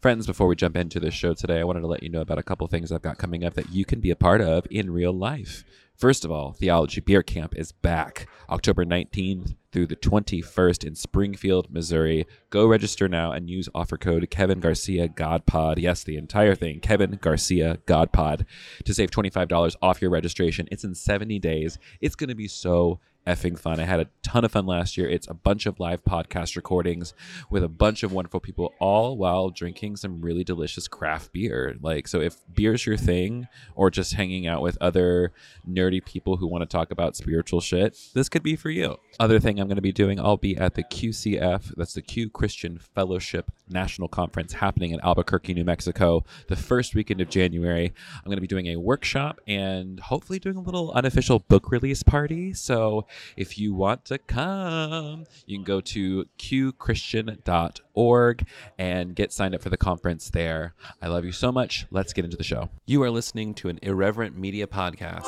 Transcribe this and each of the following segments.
Friends, before we jump into the show today, I wanted to let you know about a couple things I've got coming up that you can be a part of in real life. First of all, Theology Beer Camp is back October 19th through the 21st in Springfield, Missouri. Go register now and use offer code Kevin Garcia GodPod. Yes, the entire thing, Kevin Garcia GodPod, to save $25 off your registration. It's in 70 days. It's going to be so effing fun. I had a ton of fun last year. It's a bunch of live podcast recordings with a bunch of wonderful people, all while drinking some really delicious craft beer. Like, so if beer's your thing, or just hanging out with other nerdy people who want to talk about spiritual shit, this could be for you. Other thing I'm going to be doing, I'll be at the QCF, that's the Q Christian Fellowship National Conference happening in Albuquerque, New Mexico, the first weekend of January. I'm going to be doing a workshop and hopefully doing a little unofficial book release party. So if you want to come, you can go to qchristian.org and get signed up for the conference there. I love you so much. Let's get into the show. You are listening to an irreverent media podcast.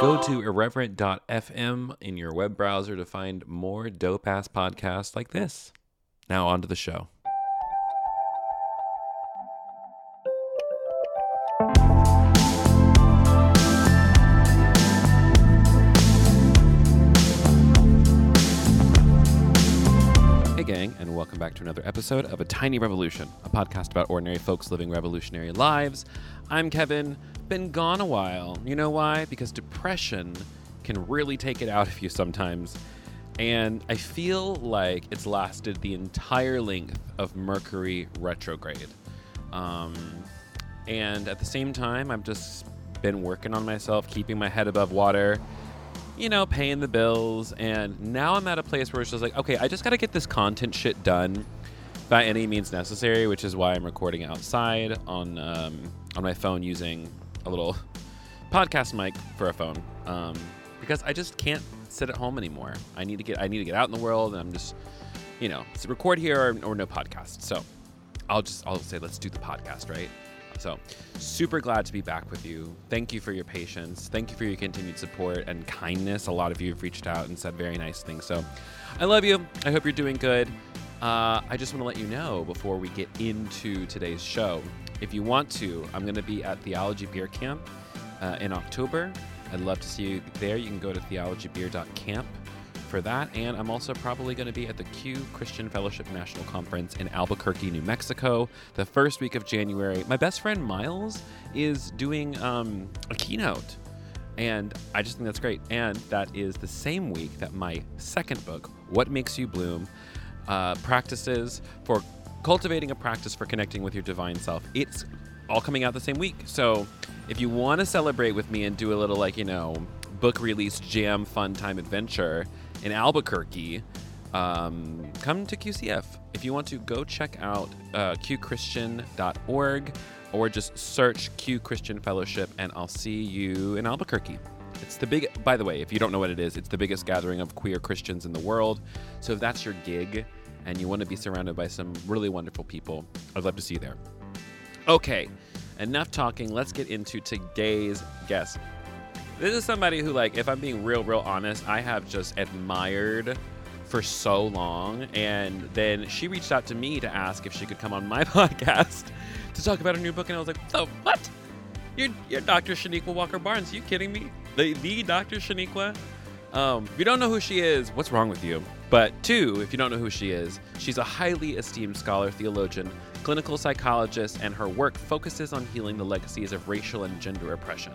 Go to irreverent.fm in your web browser to find more dope ass podcasts like this. Now, on to the show. Welcome back to another episode of A Tiny Revolution, a podcast about ordinary folks living revolutionary lives. I'm Kevin. Been gone a while. You know why? Because depression can really take it out of you sometimes. And I feel like it's lasted the entire length of Mercury retrograde. Um, and at the same time, I've just been working on myself, keeping my head above water you know, paying the bills. And now I'm at a place where it's just like, okay, I just got to get this content shit done by any means necessary, which is why I'm recording outside on um, on my phone using a little podcast mic for a phone um, because I just can't sit at home anymore. I need to get I need to get out in the world, and I'm just you know record here or, or no podcast. So I'll just I'll say let's do the podcast, right? So, super glad to be back with you. Thank you for your patience. Thank you for your continued support and kindness. A lot of you have reached out and said very nice things. So, I love you. I hope you're doing good. Uh, I just want to let you know before we get into today's show if you want to, I'm going to be at Theology Beer Camp uh, in October. I'd love to see you there. You can go to theologybeer.camp for that. And I'm also probably going to be at the Q Christian Fellowship National Conference in Albuquerque, New Mexico, the first week of January. My best friend Miles is doing um, a keynote. And I just think that's great. And that is the same week that my second book, What Makes You Bloom, uh, practices for cultivating a practice for connecting with your divine self. It's all coming out the same week. So if you want to celebrate with me and do a little, like, you know, book release jam fun time adventure, in Albuquerque, um, come to QCF. If you want to, go check out uh, qchristian.org or just search Q Christian Fellowship, and I'll see you in Albuquerque. It's the big, by the way, if you don't know what it is, it's the biggest gathering of queer Christians in the world. So if that's your gig and you want to be surrounded by some really wonderful people, I'd love to see you there. Okay, enough talking. Let's get into today's guest. This is somebody who, like, if I'm being real, real honest, I have just admired for so long. And then she reached out to me to ask if she could come on my podcast to talk about her new book. And I was like, so what? You're, you're Dr. Chanequa Walker Barnes. Are you kidding me? The, the Dr. Chanequa? Um, if you don't know who she is, what's wrong with you? But two, if you don't know who she is, she's a highly esteemed scholar, theologian, clinical psychologist, and her work focuses on healing the legacies of racial and gender oppression.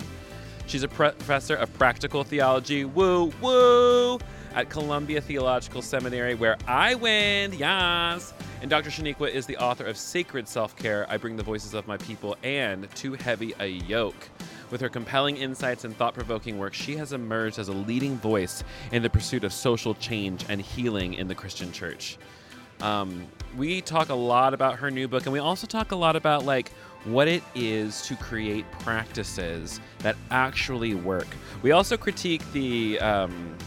She's a professor of practical theology, woo, woo, at Columbia Theological Seminary, where I went, yes. And Dr. Chanequa is the author of Sacred Self Care I Bring the Voices of My People and Too Heavy a Yoke. With her compelling insights and thought provoking work, she has emerged as a leading voice in the pursuit of social change and healing in the Christian church. Um, we talk a lot about her new book, and we also talk a lot about like what it is to create practices that actually work. We also critique the um,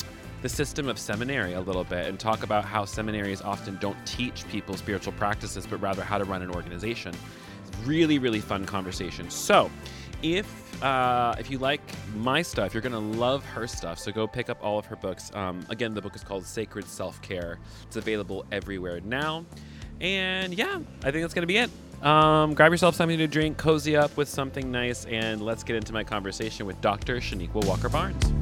the system of seminary a little bit and talk about how seminaries often don't teach people spiritual practices, but rather how to run an organization. Really, really fun conversation. So, if uh, if you like my stuff, you're gonna love her stuff. So go pick up all of her books. Um, again, the book is called Sacred Self Care. It's available everywhere now. And yeah, I think that's gonna be it. Um, grab yourself something to drink, cozy up with something nice, and let's get into my conversation with Dr. Chanequa Walker Barnes.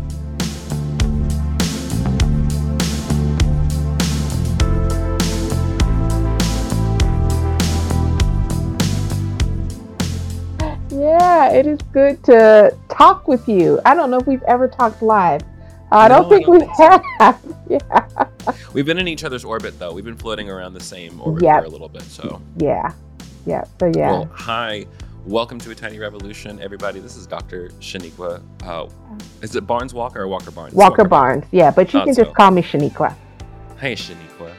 Yeah, it is good to talk with you. I don't know if we've ever talked live. I No, don't think I don't we think so. have. Yeah, We've been in each other's orbit though. We've been floating around the same orbit Yep. for a little bit. So, yeah, yeah. So yeah, well, hi, welcome to a tiny revolution, everybody. This is Dr. Chanequa. Uh, is it Barnes Walker or Walker Barnes? It's Walker Barnes. Yeah, but you Thought can so. just call me Chanequa. Hey, Chanequa.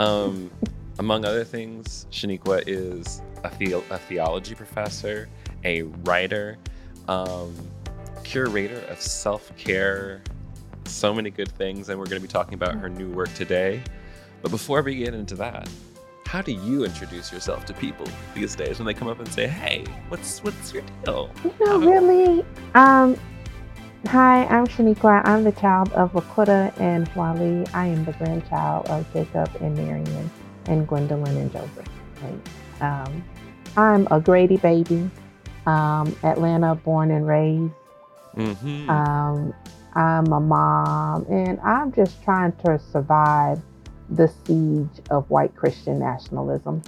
Um, among other things, Chanequa is a, the- a theology professor, a writer, um, curator of self care, so many good things. And we're going to be talking about her new work today. But before we get into that, how do you introduce yourself to people these days when they come up and say, "Hey, what's what's your deal?" You know, really. Um, hi, I'm Chanequa. I'm the child of Lakota and Wally. I am the grandchild of Jacob and Marion and Gwendolyn and Joseph. Um, I'm a Grady baby. Um, Atlanta born and raised. Mm-hmm. Um, I'm a mom, and I'm just trying to survive the siege of white Christian nationalism.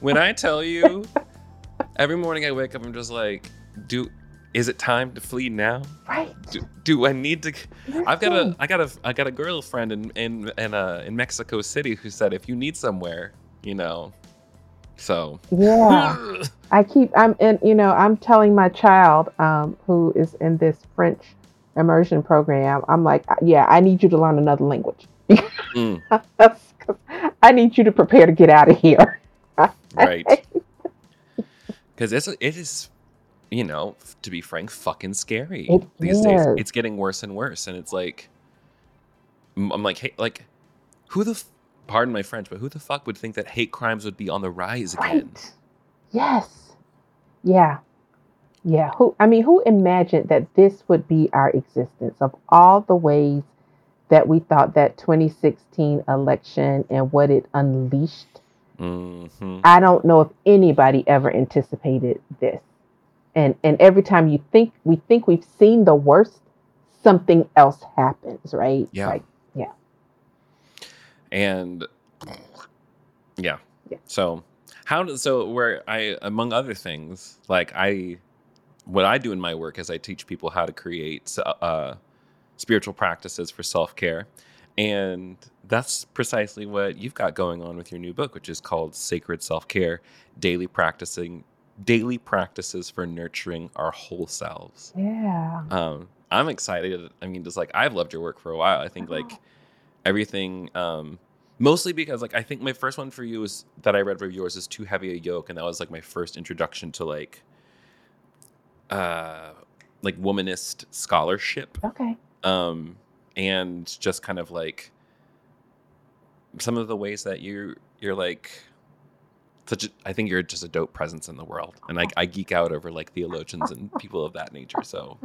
When I tell you, every morning I wake up, I'm just like, "Do is it time to flee now? Right. Do, do I need to?" I've got a I got a, I got a girlfriend in in in, uh, in Mexico City who said, "If you need somewhere, you know." So Yeah. I keep I'm and you know I'm telling my child um, who is in this French immersion program I'm like yeah I need you to learn another language. Mm, I need you to prepare to get out of here. Right. Because it's it is, you know, to be frank, fucking scary It these days. It's getting worse and worse, and it's like, I'm like, hey, like, who the, f- pardon my French, but who the fuck would think that hate crimes would be on the rise again? right yes. Yeah yeah who I mean who imagined that this would be our existence of all the ways that we thought that 2016 election and what it unleashed hmm I don't know if anybody ever anticipated this. And and every time you think we think we've seen the worst, something else happens, right? Yeah. Like And yeah. Yeah. So how so where I among other things like I what I do in my work is I teach people how to create uh, spiritual practices for self care, and that's precisely what you've got going on with your new book, which is called Sacred Self Care: Daily Practicing Daily Practices for Nurturing Our Whole Selves. yeah. Um, I'm excited. I mean, just like I've loved your work for a while. I think like Oh. everything, um, mostly because like I think my first one for you is that I read of yours is Too Heavy a Yoke, and that was like my first introduction to like, uh, like womanist scholarship, Okay. um, and just kind of like some of the ways that you you're like such a, I think you're just a dope presence in the world. And I, I geek out over like theologians and people of that nature. So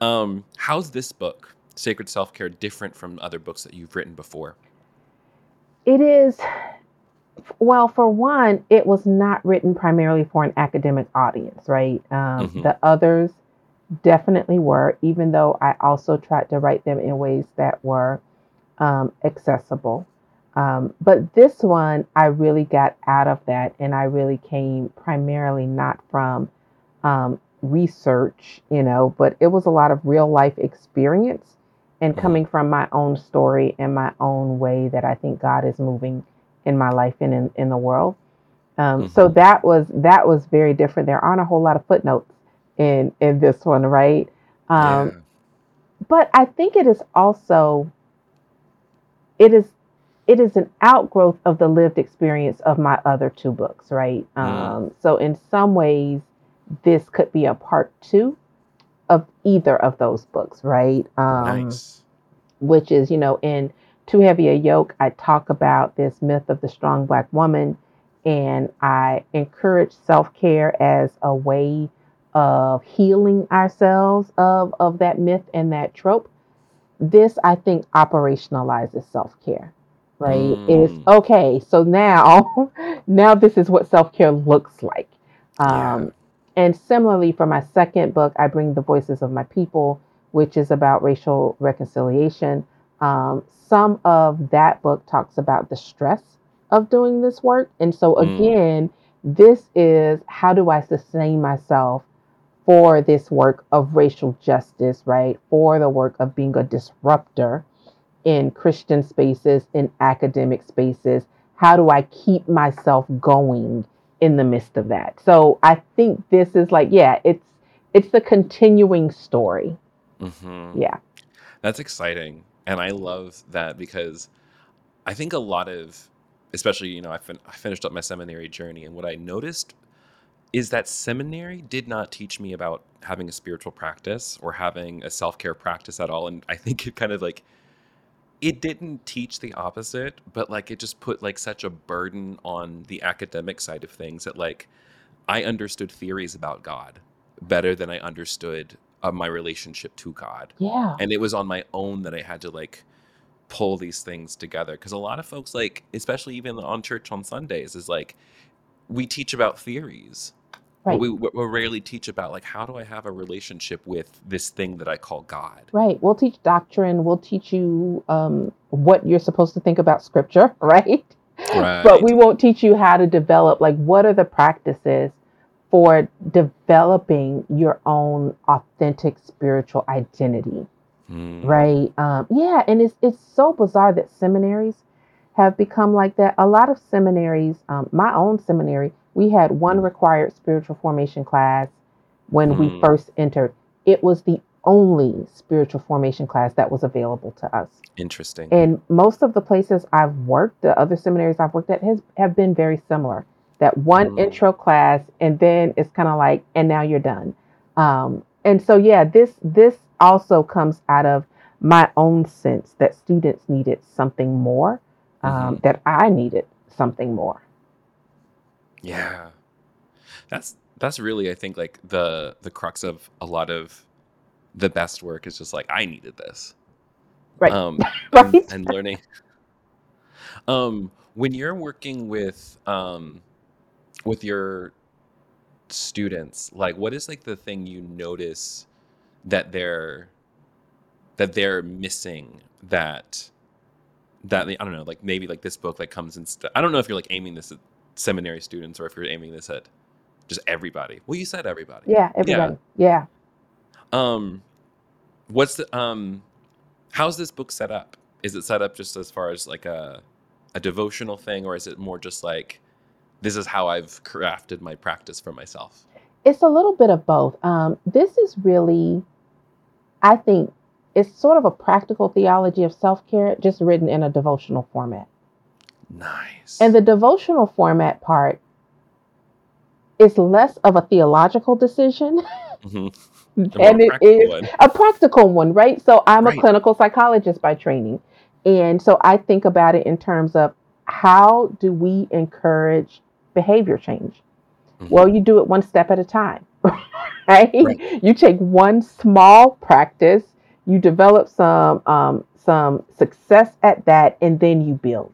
um how's this book, Sacred Self Care, different from other books that you've written before? It is well, for one, it was not written primarily for an academic audience, right? Um, Mhm. The others definitely were, even though I also tried to write them in ways that were um, accessible. Um, but this one, I really got out of that, and I really came primarily not from um, research, you know, but it was a lot of real life experience and Mhm. coming from my own story and my own way that I think God is moving in my life and in, in the world. Um, So that was that was very different. There aren't a whole lot of footnotes in in this one, right? Um, but I think it is also it is it is an outgrowth of the lived experience of my other two books, right? Mm. Um, so in some ways, this could be a part two of either of those books, right? Um, nice. which is, you know, in Too Heavy a Yoke, I talk about this myth of the strong black woman, and I encourage self care as a way of healing ourselves of, of that myth and that trope. This, I think, operationalizes self care, right? Is Mm. okay, so now, now this is what self care looks like. Yeah. Um, and similarly, for my second book, I bring the voices of my people, which is about racial reconciliation. Um, some of that book talks about the stress of doing this work. And so, Mm. again, this is how do I sustain myself for this work of racial justice, right? For the work of being a disruptor in Christian spaces, in academic spaces. How do I keep myself going in the midst of that? So I think this is like, yeah, it's it's the continuing story. hmm Yeah. That's exciting. And I love that because I think a lot of, especially, you know, I, fin- I finished up my seminary journey, and what I noticed is that seminary did not teach me about having a spiritual practice or having a self care practice at all. And I think it kind of like, it didn't teach the opposite, but like it just put like such a burden on the academic side of things that like I understood theories about God better than I understood uh, my relationship to God Yeah. and it was on my own that I had to like pull these things together because a lot of folks like especially even on church on Sundays is like we teach about theories Right. but we, we we rarely teach about like how do I have a relationship with this thing that I call God Right. We'll teach doctrine. We'll teach you um, what you're supposed to think about scripture, right? Right. But we won't teach you how to develop, like, what are the practices for developing your own authentic spiritual identity, Mm. right? Um, yeah. And it's, it's so bizarre that seminaries have become like that. A lot of seminaries, um, my own seminary, we had one required spiritual formation class when we Hmm. first entered. It was the only spiritual formation class that was available to us. interesting And most of the places I've worked, the other seminaries I've worked at, has have been very similar. That one Mm. intro class, and then it's kind of like, and now you're done. Um, and so, yeah, this this also comes out of my own sense that students needed something more, um, that I needed something more. yeah that's that's really I think like the the crux of a lot of the best work is just like I needed this Right. um Right. and, and learning um when you're working with um with your students like what is like the thing you notice that they're that they're missing that that i don't know like maybe like this book like comes in st- i don't know if you're like aiming this at seminary students or if you're aiming this at just everybody well you said everybody Yeah, everybody. Yeah. um what's the um how's this book set up is it set up just as far as like a a devotional thing or is it more just like this is how i've crafted my practice for myself It's a little bit of both. Um, this is really, I think, it's sort of a practical theology of self care, just written in a devotional format. nice And the devotional format part is less of a theological decision Mhm. than more it is one. a practical one, right? So I'm Right. a clinical psychologist by training. And so I think about it in terms of how do we encourage behavior change? Mhm. Well, you do it one step at a time, right? Right. You take one small practice, you develop some um, some success at that, and then you build.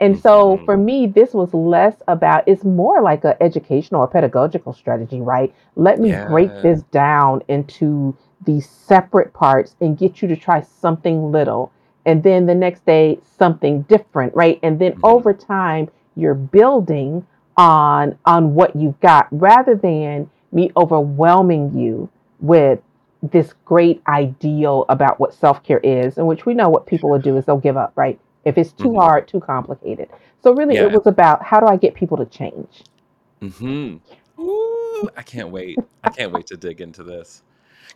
And so Mhm. for me, this was less about. It's more like an educational or pedagogical strategy, right? Let me break this down into these separate parts and get you to try something little, and then the next day something different, right? And then Mhm. over time, you're building on on what you've got rather than me overwhelming you with this great ideal about what self-care is in which we know what people will do is they'll give up right if it's too Mhm. hard too complicated so really Yeah. it was about how do i get people to change hmm Ooh, I can't wait. I can't wait to dig into this.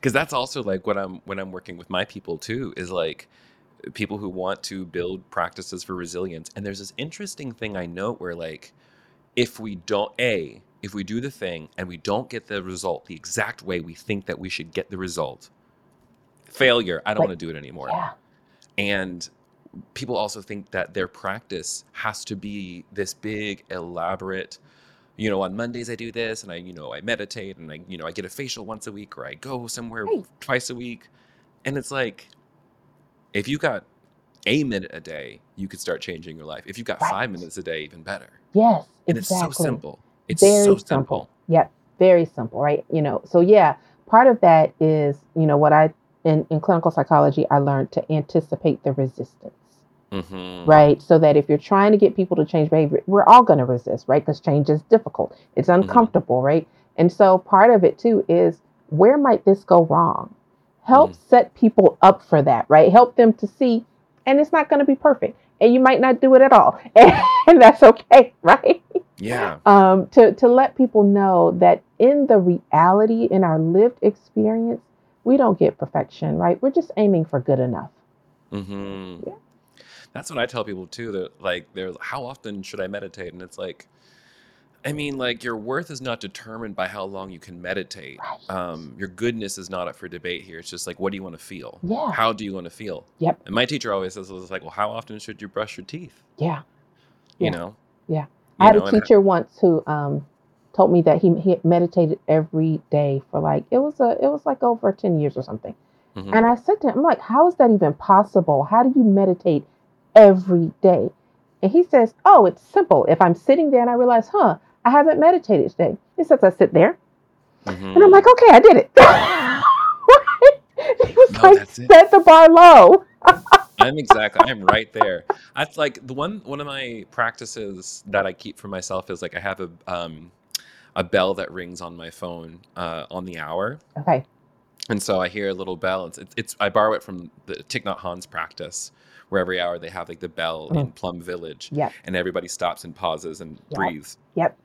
Cuz that's also like what I'm when I'm working with my people too is like people who want to build practices for resilience. And there's this interesting thing I note where, like, if we don't, A, if we do the thing and we don't get the result the exact way we think that we should get the result, failure, I don't want to do it anymore. yeah. And people also think that their practice has to be this big, elaborate, you know, on Mondays I do this and I, you know, I meditate and I, you know, I get a facial once a week or I go somewhere Right. twice a week. And it's like, if you got a minute a day, you could start changing your life. If you got five minutes a day, even better. Yes, And it's so simple. It's very so simple. simple. Yep, very simple, right? You know, so yeah, part of that is, you know, what I in, in clinical psychology I learned to anticipate the resistance. hmm right? So that if you're trying to get people to change behavior, we're all going to resist, right? Because change is difficult, it's Mm-hmm. uncomfortable, right? And so part of it too is where might this go wrong? Help Mm. set people up for that, right? Help them to see, and it's not going to be perfect, and you might not do it at all, and that's okay, right? Yeah. Um, to to let people know that in the reality, in our lived experience, we don't get perfection, right? We're just aiming for good enough. hmm Yeah. That's what I tell people too. That like, they're how often should I meditate? And it's like, I mean, like your worth is not determined by how long you can meditate. Right. Um, your goodness is not up for debate here. It's just like, what do you want to feel? Yeah. How do you want to feel? Yep. And my teacher always says, it's like, well, how often should you brush your teeth? Yeah. You Yeah. know. Yeah. I had know, a teacher once who um, told me that he, he meditated every day for like it was a it was like over ten years or something. Mhm. And I said to him, I'm like, how is that even possible? How do you meditate every day? And he says, Oh, it's simple. If I'm sitting there and I realize, huh, I haven't meditated today. He says I sit there Mhm. and I'm like, okay, I did it. he was No, like, set the bar low. I'm exactly. I'm right there. That's like the one. One of my practices that I keep for myself is like I have a um, a bell that rings on my phone uh, on the hour, Okay. and so I hear a little bell. It's it's, it's I borrow it from the Thich Nhat Hanh's practice, where every hour they have like the bell in Plum Village, Yeah. and everybody stops and pauses and Yep. breathes. Yep.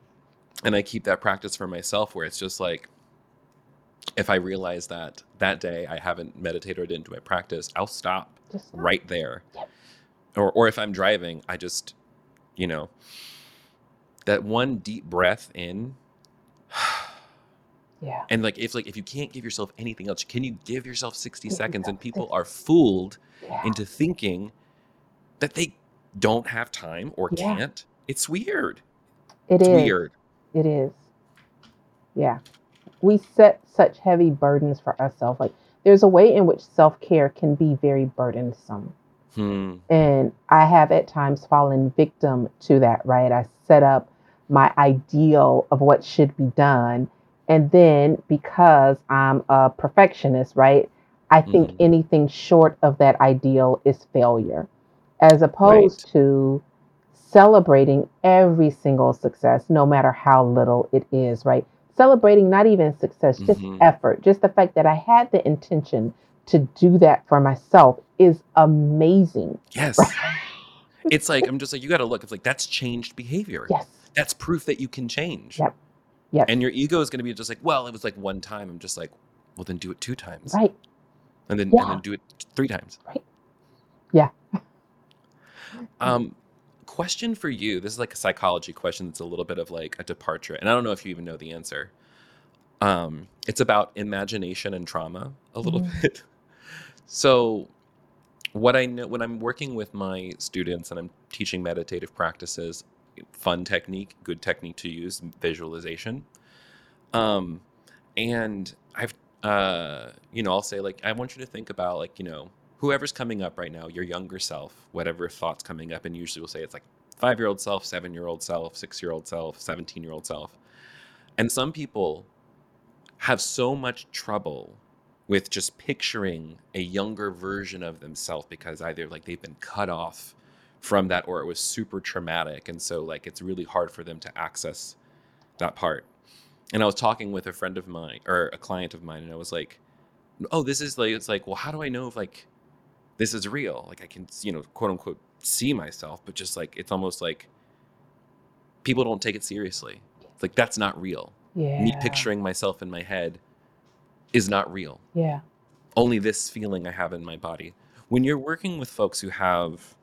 And I keep that practice for myself, where it's just like. If I realize that that day I haven't meditated or didn't do my practice, I'll stop stop. right there. Yep. Or or if I'm driving, I just, you know, that one deep breath in. Yeah. And like if like if you can't give yourself anything else, can you give yourself 60 seconds and people are fooled Yeah. into thinking that they don't have time or Yeah. can't. It's weird. It It's is. weird. It is. Yeah. We set such heavy burdens for ourselves. Like there's a way in which self-care can be very burdensome. Hmm. And I have at times fallen victim to that, right? I set up my ideal of what should be done. And then because I'm a perfectionist, right? I think Mhm. anything short of that ideal is failure, as opposed to celebrating every single success, no matter how little it is, right? Celebrating not even success, just Mhm. effort, just the fact that I had the intention to do that for myself is amazing. Yes. it's like I'm just like you got to look. It's like that's changed behavior. Yes. That's proof that you can change. Yep. Yep. And your ego is going to be just like, well, it was like one time. I'm just like, well, then do it two times, Right. and then and then do it three times. Right. Yeah. Um, question for you. This is like a psychology question. That's a little bit of like a departure, and I don't know if you even know the answer. Um, it's about imagination and trauma a little Mhm. bit. So, what I know when I'm working with my students and I'm teaching meditative practices, fun technique, good technique to use, visualization. Um, and I've, uh, you know, I'll say like, I want you to think about like, you know, whoever's coming up right now, your younger self, whatever thoughts coming up, and usually we'll say it's like five year old self, seven year old self, six year old self, 17 year old self. And some people have so much trouble with just picturing a younger version of themselves because either like they've been cut off from that or it was super traumatic. And so like it's really hard for them to access that part. And I was talking with a friend of mine or a client of mine, and I was like, oh, this is like, it's like, well, how do I know if like this is real? Like I can, you know, quote unquote, see myself, but just like, it's almost like people don't take it seriously. It's like, that's not real. Yeah. Me picturing myself in my head is not real. Yeah. Only this feeling I have in my body. When you're working with folks who have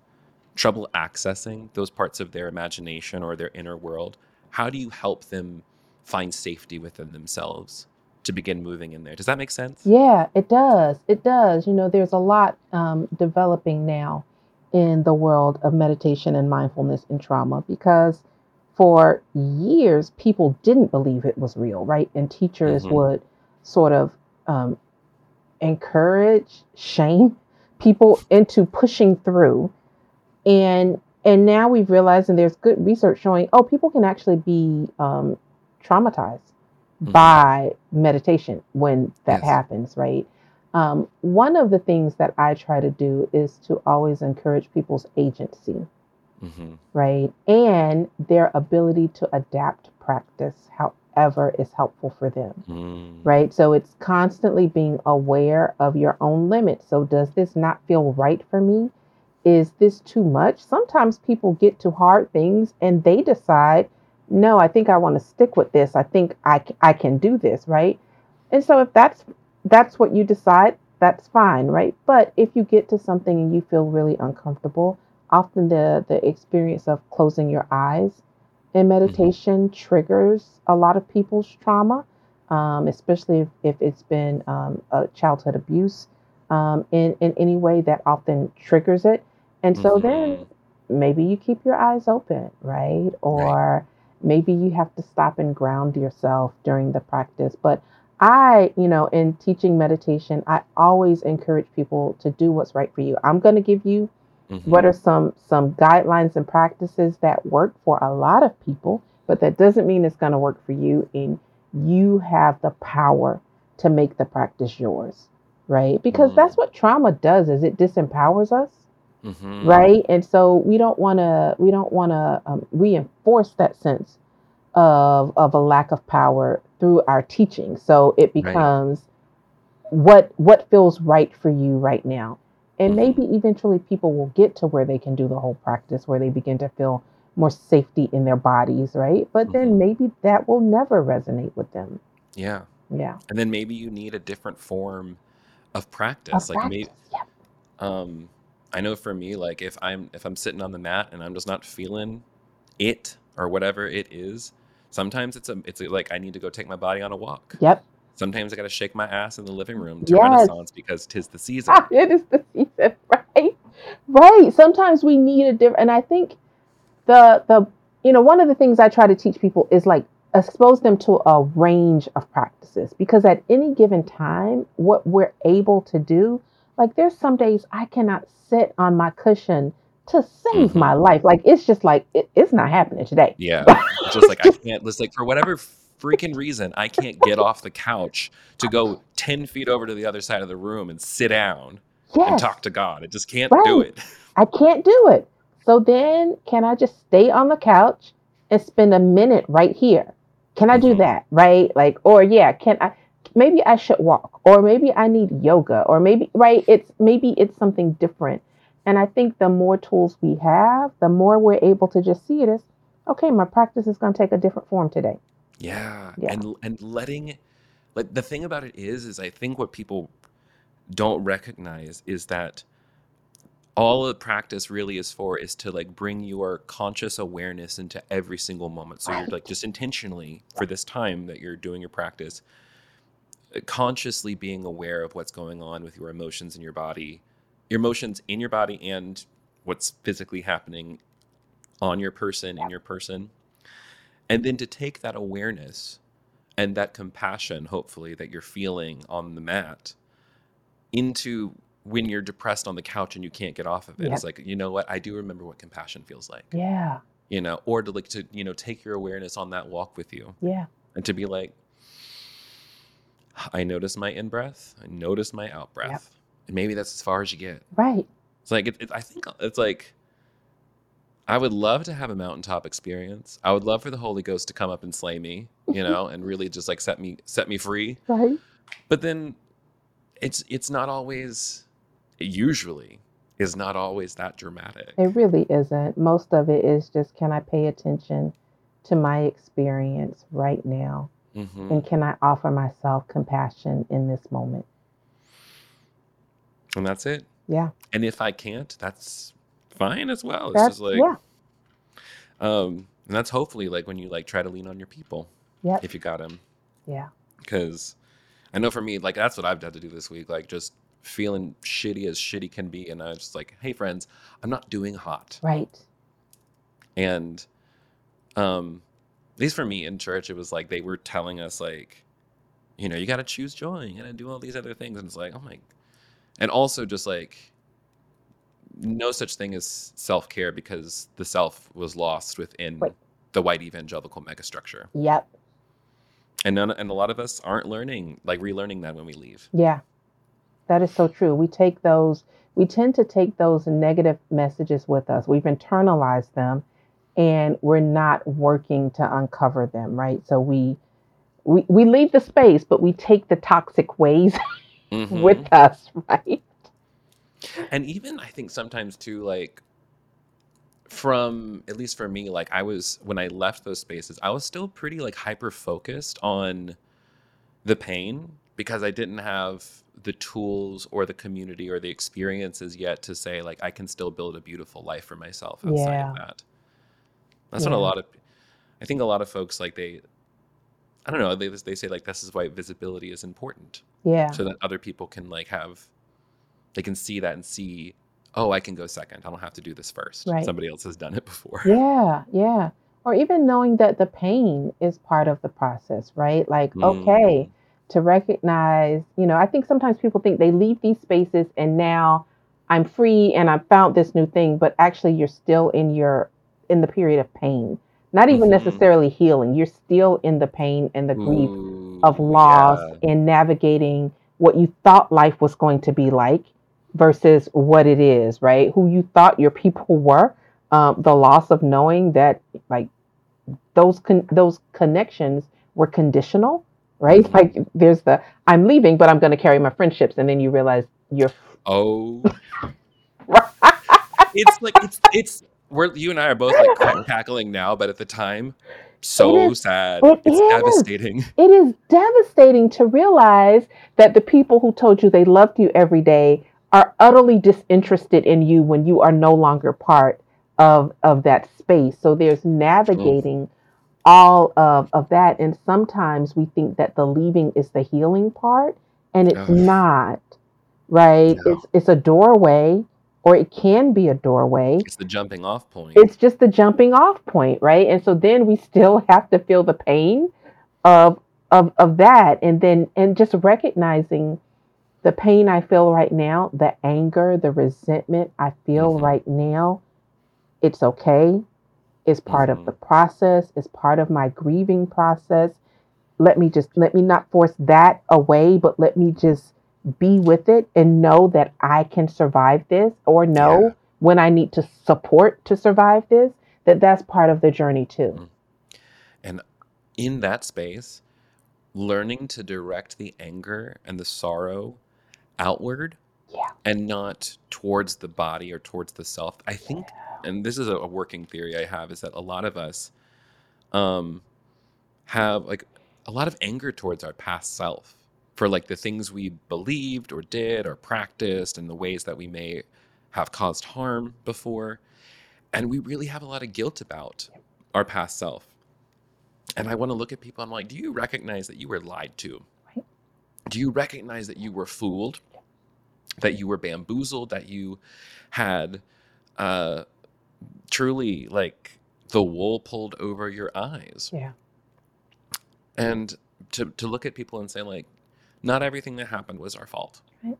trouble accessing those parts of their imagination or their inner world, how do you help them find safety within themselves to begin moving in there? Does that make sense? Yeah, it does. It does. You know, there's a lot um, developing now in the world of meditation and mindfulness and trauma because for years people didn't believe it was real, right? And teachers hmm would sort of um, encourage, shame people into pushing through and and now we've realized and there's good research showing oh people can actually be um, traumatized hmm by meditation when that Yes. happens right um, one of the things that i try to do is to always encourage people's agency hmm right and their ability to adapt practice however is helpful for them Mm. right? So it's constantly being aware of your own limits. So, does this not feel right for me? Is this too much? Sometimes people get to hard things and they decide, no, I think I want to stick with this. I think I, I can do this, right? And so, if that's that's what you decide, that's fine, right? But if you get to something and you feel really uncomfortable, often the the experience of closing your eyes in hmm meditation triggers a lot of people's trauma um, especially if, if it's been um, a childhood abuse um, in, in any way that often triggers it. And so then hmm maybe you keep your eyes open, right? Right. Maybe you have to stop and ground yourself during the practice. But I, you know, in teaching meditation, I always encourage people to do what's right for you. I'm going to give you what hmm are some some guidelines and practices that work for a lot of people but that doesn't mean it's going to work for you and you have the power to make the practice yours right because Mm. that's what trauma does is it disempowers us hmm right? And so we don't want to we don't want to um, reinforce that sense of of a lack of power through our teaching. So it Right. becomes what what feels right for you right now. And hmm maybe eventually people will get to where they can do the whole practice where they begin to feel more safety in their bodies right? But hmm then maybe that will never resonate with them. Yeah. yeah. And then maybe you need a different form of practice. Like maybe practice yeah um I know for me, like if I'm if I'm sitting on the mat and I'm just not feeling it or whatever it is, sometimes it's a it's a, like I need to go take my body on a walk. yep Sometimes I got to shake my ass in the living room to yes Renaissance because tis the season. It is the season right right sometimes we need a different and i think the the you know one of the things i try to teach people is like expose them to a range of practices because at any given time what we're able to do like there's some days i cannot sit on my cushion to save hmm my life. Like it's just like it, it's not happening today. Yeah. Just like I can't it's like for whatever freaking reason, I can't get off the couch to go 10 feet over to the other side of the room and sit down and talk to God. I just can't do it. i can't do it. So then can i just stay on the couch and spend a minute right here? Can i do hmm that? Right? Like or yeah can i maybe i should walk or maybe i need yoga or maybe right it's maybe it's something different. And i think the more tools we have the more we're able to just see it as okay my practice is going to take a different form today. Yeah, yeah. and and letting like the thing about it is is I think what people don't recognize is that all the practice really is for is to like bring your conscious awareness into every single moment. So you're like just intentionally for this time that you're doing your practice, consciously being aware of what's going on with your emotions in your body, your emotions in your body and what's physically happening on your person in your person. And then to take that awareness and that compassion hopefully that you're feeling on the mat into when you're depressed on the couch and you can't get off of it yep. it's like you know what? I do remember what compassion feels like. Yeah. You know or to like to you know take your awareness on that walk with you yeah. and to be like i notice my in breath i notice my out yep. Breath and maybe that's as far as you get. Right. It's like it, it, i think it's like I would love to have a mountaintop experience. I would love for the Holy Ghost to come up and slay me, you know, and really just like set me set me free. right. But then it's it's not always it usually is not always that dramatic. it really isn't. Most of it is just can i pay attention to my experience right now hmm and can I offer myself compassion in this moment? And that's it. Yeah. And if I can't, that's fine as well. It's That's just like yeah. um and that's hopefully like when you like try to lean on your people Yeah. if you got them Yeah. because I know for me like that's what I've had to do this week like just feeling shitty as shitty can be and I was just like hey friends I'm not doing hot Right. and um at least for me in church it was like they were telling us like you know you got to choose joy you got to do all these other things and it's like oh my and also just like no such thing as self-care because the self was lost within the white evangelical megastructure Yep. and none and a lot of us aren't learning like relearning that when we leave Yeah. That is so true. We take those, we tend to take those negative messages with us. We've internalized them and we're not working to uncover them, right? So we we, we leave the space, but we take the toxic ways Mhm. with us, right? and even i think sometimes too like from at least for me like i was when i left those spaces i was still pretty like hyper focused on the pain because i didn't have the tools or the community or the experiences yet to say like i can still build a beautiful life for myself outside Yeah. of that that's what a lot of i think a lot of folks like they i don't know they, they say like this is why visibility is important Yeah. so that other people can like have they can see that and see oh i can go second i don't have to do this first Right. somebody else has done it before Yeah, yeah. Or even knowing that the pain is part of the process, right? Like, Mm. okay, to recognize, you know, I think sometimes people think they leave these spaces and now I'm free and I've found this new thing, but actually you're still in your in the period of pain. Not even Mhm. necessarily healing. You're still in the pain and the grief Ooh, of loss yeah. and navigating what you thought life was going to be like versus what it is, right? Who you thought your people were. Um, the loss of knowing that like those con- those connections were conditional, right? Mhm. Like there's the I'm leaving, but I'm going to carry my friendships, and then you realize you're oh it's like it's it's we're you and i are both like crack- cackling now but at the time so is- sad. it it's is. devastating. It is devastating to realize that the people who told you they loved you every day are utterly disinterested in you when you are no longer part of of that space. So there's navigating all of of that and sometimes we think that the leaving is the healing part and it's not right? No. it's it's a doorway or it can be a doorway. It's the jumping off point. It's just the jumping off point right? And so then we still have to feel the pain of of of that. And then and just recognizing the pain i feel right now the anger the resentment i feel Mhm. right now it's okay. It's part Mhm. of the process. It's part of my grieving process. Let me just let me not force that away but let me just be with it and know that i can survive this or know Yeah. when i need to support to survive this that that's part of the journey too. And in that space, learning to direct the anger and the sorrow outward yeah. and not towards the body or towards the self. I think, and this is a, a working theory I have, is that a lot of us um, have like a lot of anger towards our past self for like the things we believed or did or practiced and the ways that we may have caused harm before. And we really have a lot of guilt about our past self. And I want to look at people, I'm like, do you recognize that you were lied to? Do you recognize that you were fooled? That you were bamboozled? That you had uh, truly like the wool pulled over your eyes? yeah and to to look at people and say like not everything that happened was our fault. Right.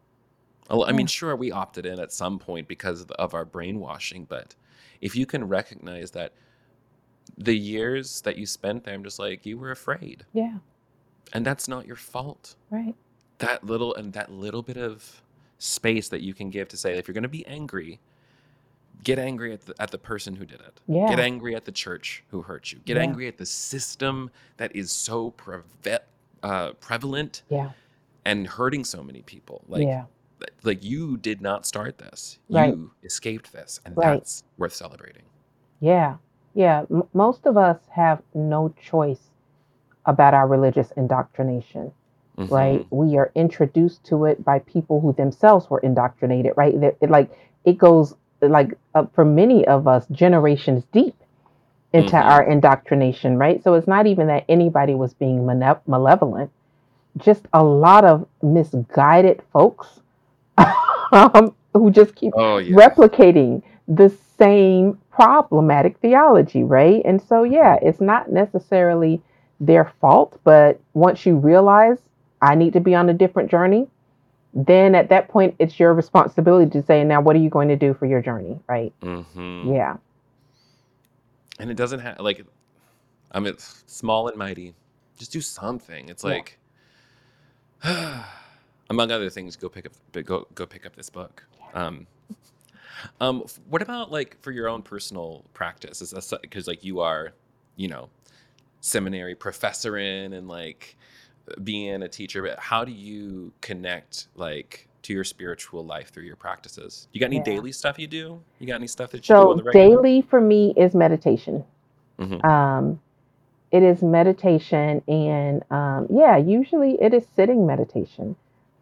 I Yeah. mean sure we opted in at some point because of, of our brainwashing but if you can recognize that the years that you spent there i'm just like you were afraid. Yeah. And that's not your fault. Right. That little and that little bit of space that you can give to say if you're going to be angry get angry at the, at the person who did it. Yeah. get angry at the church who hurt you. Get Yeah. angry at the system that is so preve- uh, prevalent. Yeah and hurting so many people like yeah like you did not start this Right. you escaped this and Right. that's worth celebrating Yeah, yeah. M- most of us have no choice about our religious indoctrination. mm-hmm. right? We are introduced to it by people who themselves were indoctrinated, right? It, it like it goes like uh, for many of us generations deep into mm-hmm. our indoctrination, right? So it's not even that anybody was being male- malevolent, just a lot of misguided folks um, who just keep oh, yeah. replicating the same problematic theology, right? And so, yeah, it's not necessarily their fault, but once you realize I need to be on a different journey, then at that point, it's your responsibility to say, now, what are you going to do for your journey, right? Mm-hmm. Yeah. And it doesn't have, like, I mean, small and mighty. Just do something. It's like, yeah. among other things, go pick up, go go pick up this book. Um, um, what about like for your own personal practice? Is because like you are, you know, seminary professor in and like being a teacher, but how do you connect like to your spiritual life through your practices? You got any yeah. daily stuff you do? You got any stuff that you so do? So daily for me is meditation. Mm-hmm. Um, it is meditation, and um, yeah, usually it is sitting meditation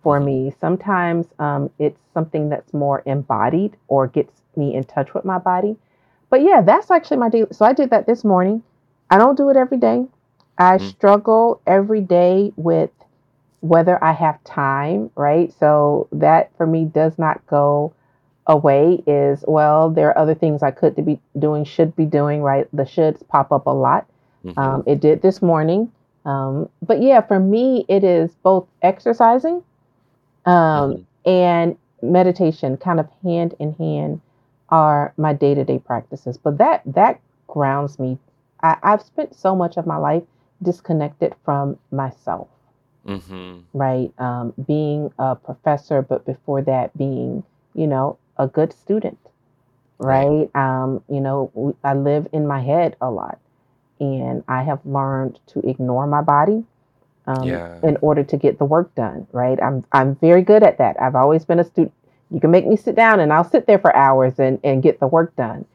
for mm-hmm. me. Sometimes um, it's something that's more embodied or gets me in touch with my body. But yeah, that's actually my daily. So I did that this morning. I don't do it every day. I mm-hmm. struggle every day with whether I have time, right? So that for me does not go away is well, there are other things I could be doing, should be doing, right? The shoulds pop up a lot. Mm-hmm. Um, it did this morning. Um, but yeah, for me, it is both exercising um, mm-hmm. and meditation, kind of hand in hand, are my day to day practices. But that that grounds me. I, have spent so much of my life disconnected from myself. Mm-hmm. Right, um, being a professor, but before that, being you know a good student. Right, um, you know, I live in my head a lot, and I have learned to ignore my body um, yeah. in order to get the work done. Right. I'm I'm very good at that. I've always been a student. You can make me sit down and I'll sit there for hours and, and get the work done.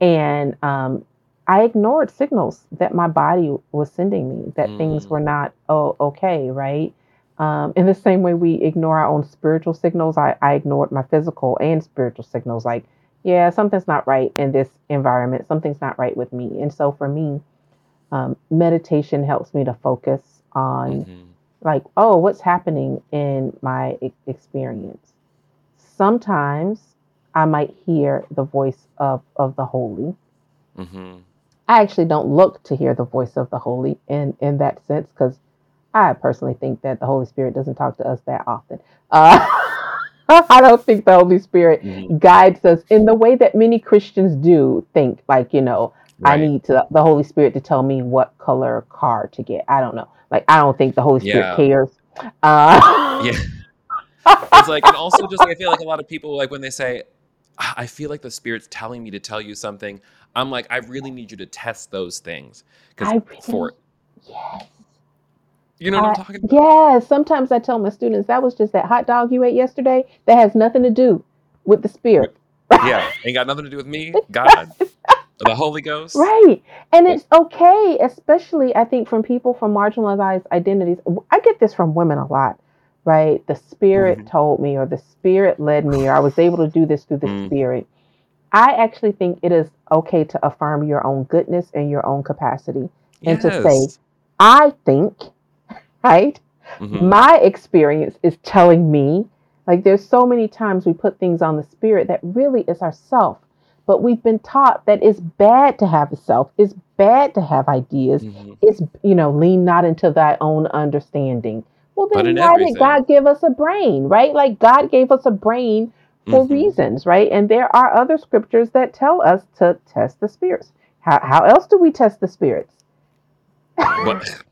And um, I ignored signals that my body was sending me that mm. things were not oh okay, right? Um, in the same way we ignore our own spiritual signals, I, I ignored my physical and spiritual signals. Like, yeah, something's not right in this environment. Something's not right with me. And so for me, um, meditation helps me to focus on mm-hmm. like, oh, what's happening in my e- experience. Sometimes I might hear the voice of, of the holy. Mm-hmm. I actually don't look to hear the voice of the holy in, in that sense because I personally think that the Holy Spirit doesn't talk to us that often. Uh, I don't think the Holy Spirit mm-hmm. guides us in the way that many Christians do think, like, you know, right. I need to, the Holy Spirit to tell me what color car to get. I don't know. Like I don't think the Holy Spirit yeah. cares. Uh, yeah. It's like, and also just like I feel like a lot of people like when they say, I feel like the Spirit's telling me to tell you something. I'm like, I really need you to test those things because really, for yes. You know what I, am talking about? Yeah. Sometimes I tell my students that was just that hot dog you ate yesterday. That has nothing to do with the spirit. yeah, ain't got nothing to do with me. God the Holy Ghost. Right. And it's okay, especially I think from people from marginalized identities. I get this from women a lot, right? The spirit mm-hmm. told me or the spirit led me or I was able to do this through the mm. spirit. I actually think it is okay to affirm your own goodness and your own capacity and yes. to say, I think, right? Mm-hmm. My experience is telling me like there's so many times we put things on the spirit that really is ourself but we've been taught that it's bad to have a self it's bad to have ideas mm-hmm. it's you know lean not into thy own understanding well then why everything. did god give us a brain right like god gave us a brain for mm-hmm. reasons right and there are other scriptures that tell us to test the spirits how, how else do we test the spirits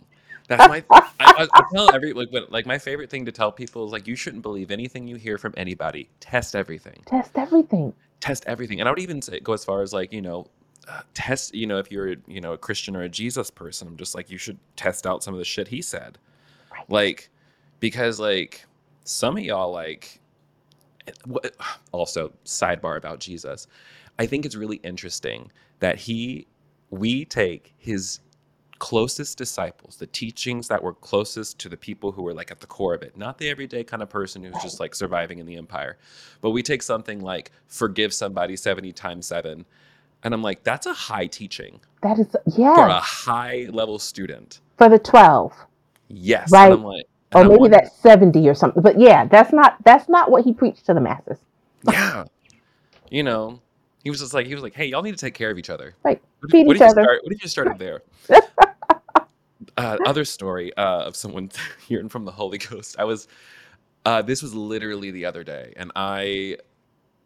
That's my. I, I, tell every like, like my favorite thing to tell people is like you shouldn't believe anything you hear from anybody. Test everything. Test everything test everything. And I would even say, go as far as like, you know, uh, test, you know, if you're, you know, a Christian or a Jesus person, I'm just like, you should test out some of the shit he said. Right. Like, because like some of y'all, like, also sidebar about Jesus, I think it's really interesting that he, we take his closest disciples, the teachings that were closest to the people who were like at the core of it, not the everyday kind of person who's just like surviving in the empire. But we take something like forgive somebody 70 times 7 and I'm like that's a high teaching. That is yeah. For a high level student. For the 12. Yes. Right. Like, or maybe that's 70 or something. But yeah, that's not that's not what he preached to the masses. yeah. You know, he was just like he was like, "Hey, y'all need to take care of each other." Right. What, Feed what each did other. You start, what did you started there? Uh, other story uh, of someone hearing from the Holy Ghost. I was. Uh, this was literally the other day, and I,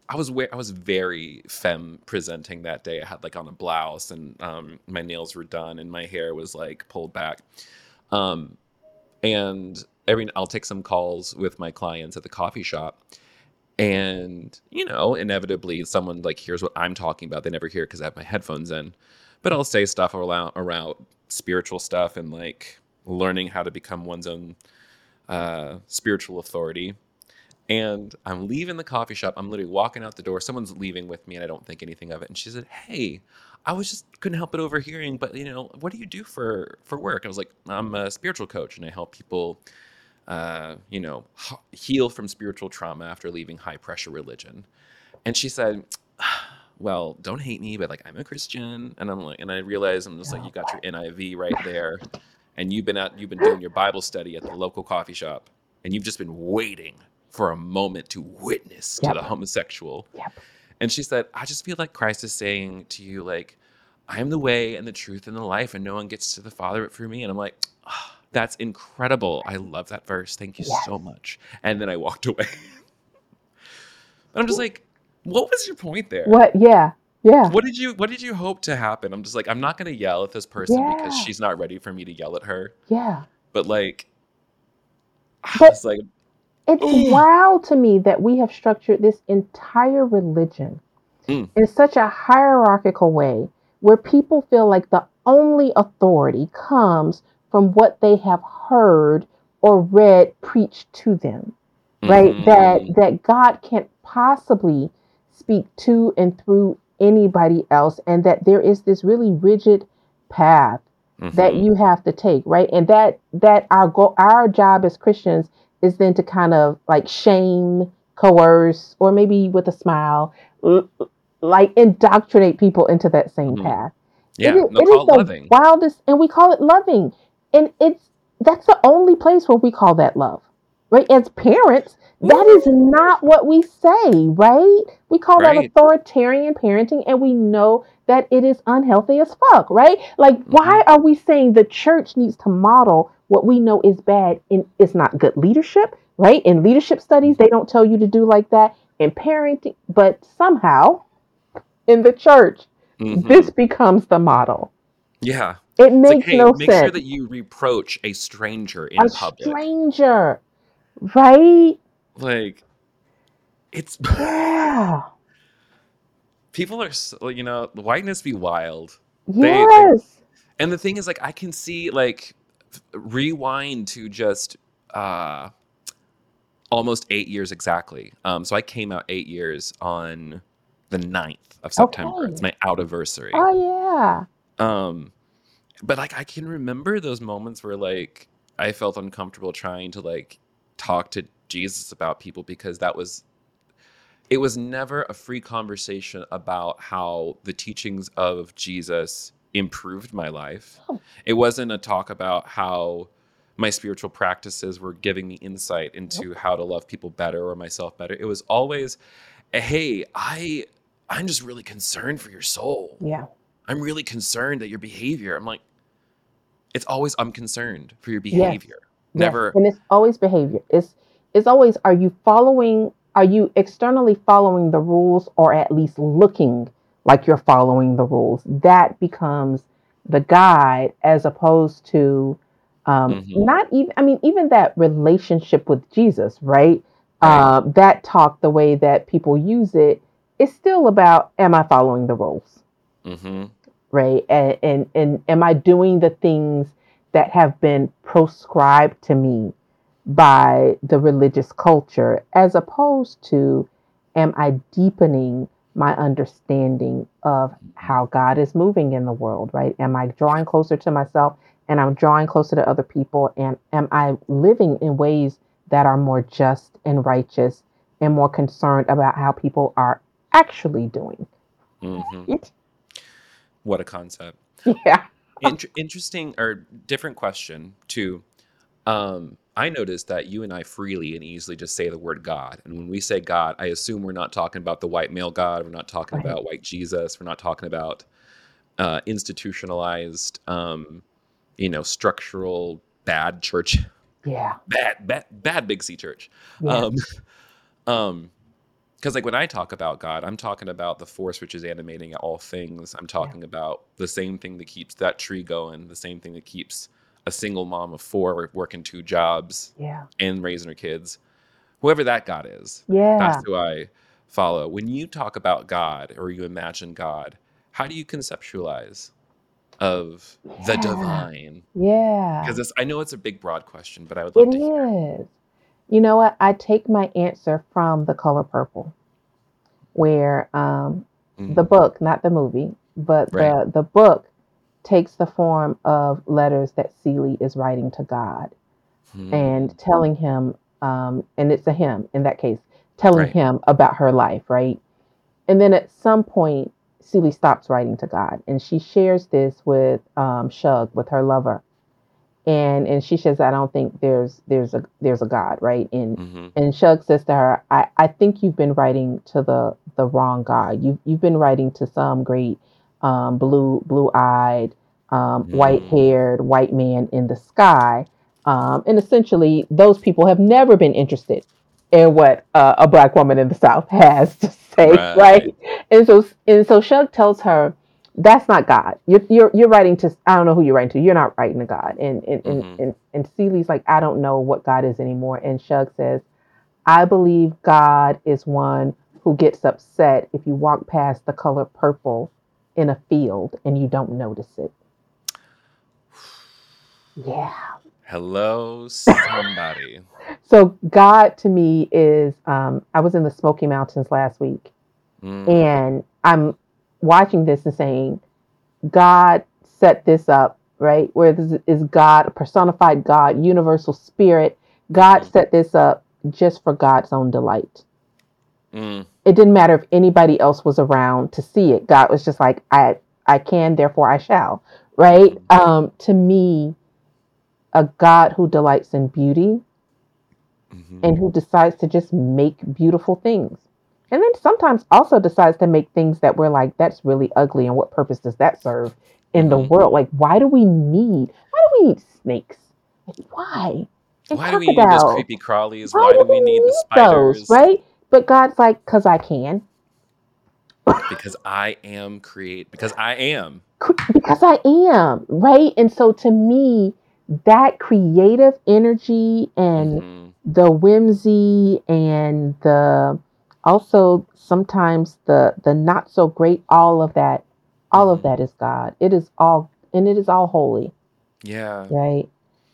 I was I was very femme presenting that day. I had like on a blouse, and um, my nails were done, and my hair was like pulled back. Um, and every I'll take some calls with my clients at the coffee shop, and you know inevitably someone like hears what i'm talking about they never hear because i have my headphones in but i'll say stuff around around spiritual stuff and like learning how to become one's own uh, spiritual authority. And i'm leaving the coffee shop. I'm literally walking out the door. Someone's leaving with me and i don't think anything of it. And she said hey i was just couldn't help but overhearing but you know what do you do for for work? I was like i'm a spiritual coach and i help people uh, you know, heal from spiritual trauma after leaving high pressure religion. And she said, well, don't hate me, but like I'm a Christian. And I'm like, and I realized I'm just like, you got your NIV right there. And you've been out, you've been doing your Bible study at the local coffee shop. And you've just been waiting for a moment to witness yep. to the homosexual. Yep. And she said, I just feel like Christ is saying to you, like, I am the way and the truth and the life, and no one gets to the Father but through me. And I'm like, oh, that's incredible. I love that verse. Thank you yes. so much. And then I walked away. And I'm just like, what was your point there? What? Yeah. Yeah. What did you what did you hope to happen? I'm just like, I'm not gonna yell at this person yeah. because she's not ready for me to yell at her. Yeah. But like but it's like it's Ooh. wild to me that we have structured this entire religion mm. in such a hierarchical way where people feel like the only authority comes from what they have heard or read preached to them right mm-hmm. that that god can't possibly speak to and through anybody else and that there is this really rigid path mm-hmm. that you have to take right and that that our goal, our job as christians is then to kind of like shame coerce or maybe with a smile l- like indoctrinate people into that same mm-hmm. path yeah it is, it is the loving. wildest and we call it loving and it's that's the only place where we call that love right as parents that is not what we say right we call right. that authoritarian parenting and we know that it is unhealthy as fuck right like mm-hmm. why are we saying the church needs to model what we know is bad and it's not good leadership right in leadership studies they don't tell you to do like that in parenting but somehow in the church mm-hmm. this becomes the model yeah it makes like, hey, no make sense. Make sure that you reproach a stranger in a public. stranger, right? Like, it's yeah. people are, so, you know, whiteness be wild. Yes. They, and the thing is, like, I can see, like, rewind to just uh almost eight years exactly. Um, so I came out eight years on the 9th of September. Okay. It's my out anniversary. Oh yeah. Um, but like I can remember those moments where like I felt uncomfortable trying to like talk to Jesus about people because that was it was never a free conversation about how the teachings of Jesus improved my life. Oh. It wasn't a talk about how my spiritual practices were giving me insight into Nope. how to love people better or myself better. It was always, hey, I I'm just really concerned for your soul. Yeah. I'm really concerned at your behavior. I'm like, it's always I'm concerned for your Yes. Behavior. Yes. Never. And it's always behavior. It's it's always are you following are you externally following the rules or at least looking like you're following the rules? That becomes the guide as opposed to um Mhm. not even I mean even that relationship with Jesus, right? Right. Uh, that talk the way that people use it is still about am I following the rules? hmm right and, and and am i doing the things that have been proscribed to me by the religious culture as opposed to am i deepening my understanding of how God is moving in the world, right? Am I drawing closer to myself and I'm drawing closer to other people? And am I living in ways that are more just and righteous and more concerned about how people are actually doing? Mm-hmm. What a concept. Yeah. Inter- interesting or different question too. Um, I noticed that you and I freely and easily just say the word God. And when we say God, I assume we're not talking about the white male God. We're not talking Right. about white Jesus. We're not talking about uh, institutionalized, um, you know, structural bad church, Yeah. bad, bad, bad big C church. Yeah. Um, um, because like when I talk about God, I'm talking about the force which is animating all things. I'm talking about the same thing that keeps that tree going, the same thing that keeps a single mom of four working two jobs yeah. and raising her kids. Whoever that God is, Yeah. that's who I follow. When you talk about God or you imagine God, how do you conceptualize of the divine? Yeah. Because I know it's a big, broad question, but I would love It to hear. is. You know what? I take my answer from The Color Purple, where um, Mm. the book, not the movie, but Right. the, the book takes the form of letters that Celie is writing to God Hmm. and telling him, um, and it's a him in that case, telling Right. him about her life, right? And then at some point, Celie stops writing to God and she shares this with um, Shug, with her lover. And and she says, I don't think there's there's a there's a God, right? And Mhm. and Shug says to her, I, I think you've been writing to the the wrong God. You've you've been writing to some great um, blue blue eyed, um, Mm. white haired white man in the sky. Um, and essentially, those people have never been interested in what uh, a black woman in the South has to say, Right. right? And so and so Shug tells her, that's not God. You're, you're you're writing to I don't know who you're writing to. You're not writing to God. And and and Mhm. and, and Celie's like I don't know what God is anymore. And Shug says, I believe God is one who gets upset if you walk past the color purple in a field and you don't notice it. Yeah. Hello, somebody. So God to me is um, I was in the Smoky Mountains last week Mm. and I'm watching this and saying, God set this up, right? Where this is God, personified God, universal spirit. God Mhm. set this up just for God's own delight. Mm. It didn't matter if anybody else was around to see it. God was just like, I I can, therefore I shall. Right? Um, to me, a God who delights in beauty Mhm. and who decides to just make beautiful things. And then sometimes also decides to make things that we're like, that's really ugly. And what purpose does that serve in the Mhm. world? Like, why do we need, why do we need snakes? Like, why? And Why do we need those creepy crawlies? Why, do we need the those, right? But God's like, because I can. Because I am create. Because I am. Because I am, right? And so to me, that creative energy and Mhm. the whimsy and the also sometimes the the not so great all of that all of Mhm. that is god it is all and it is all holy Yeah. right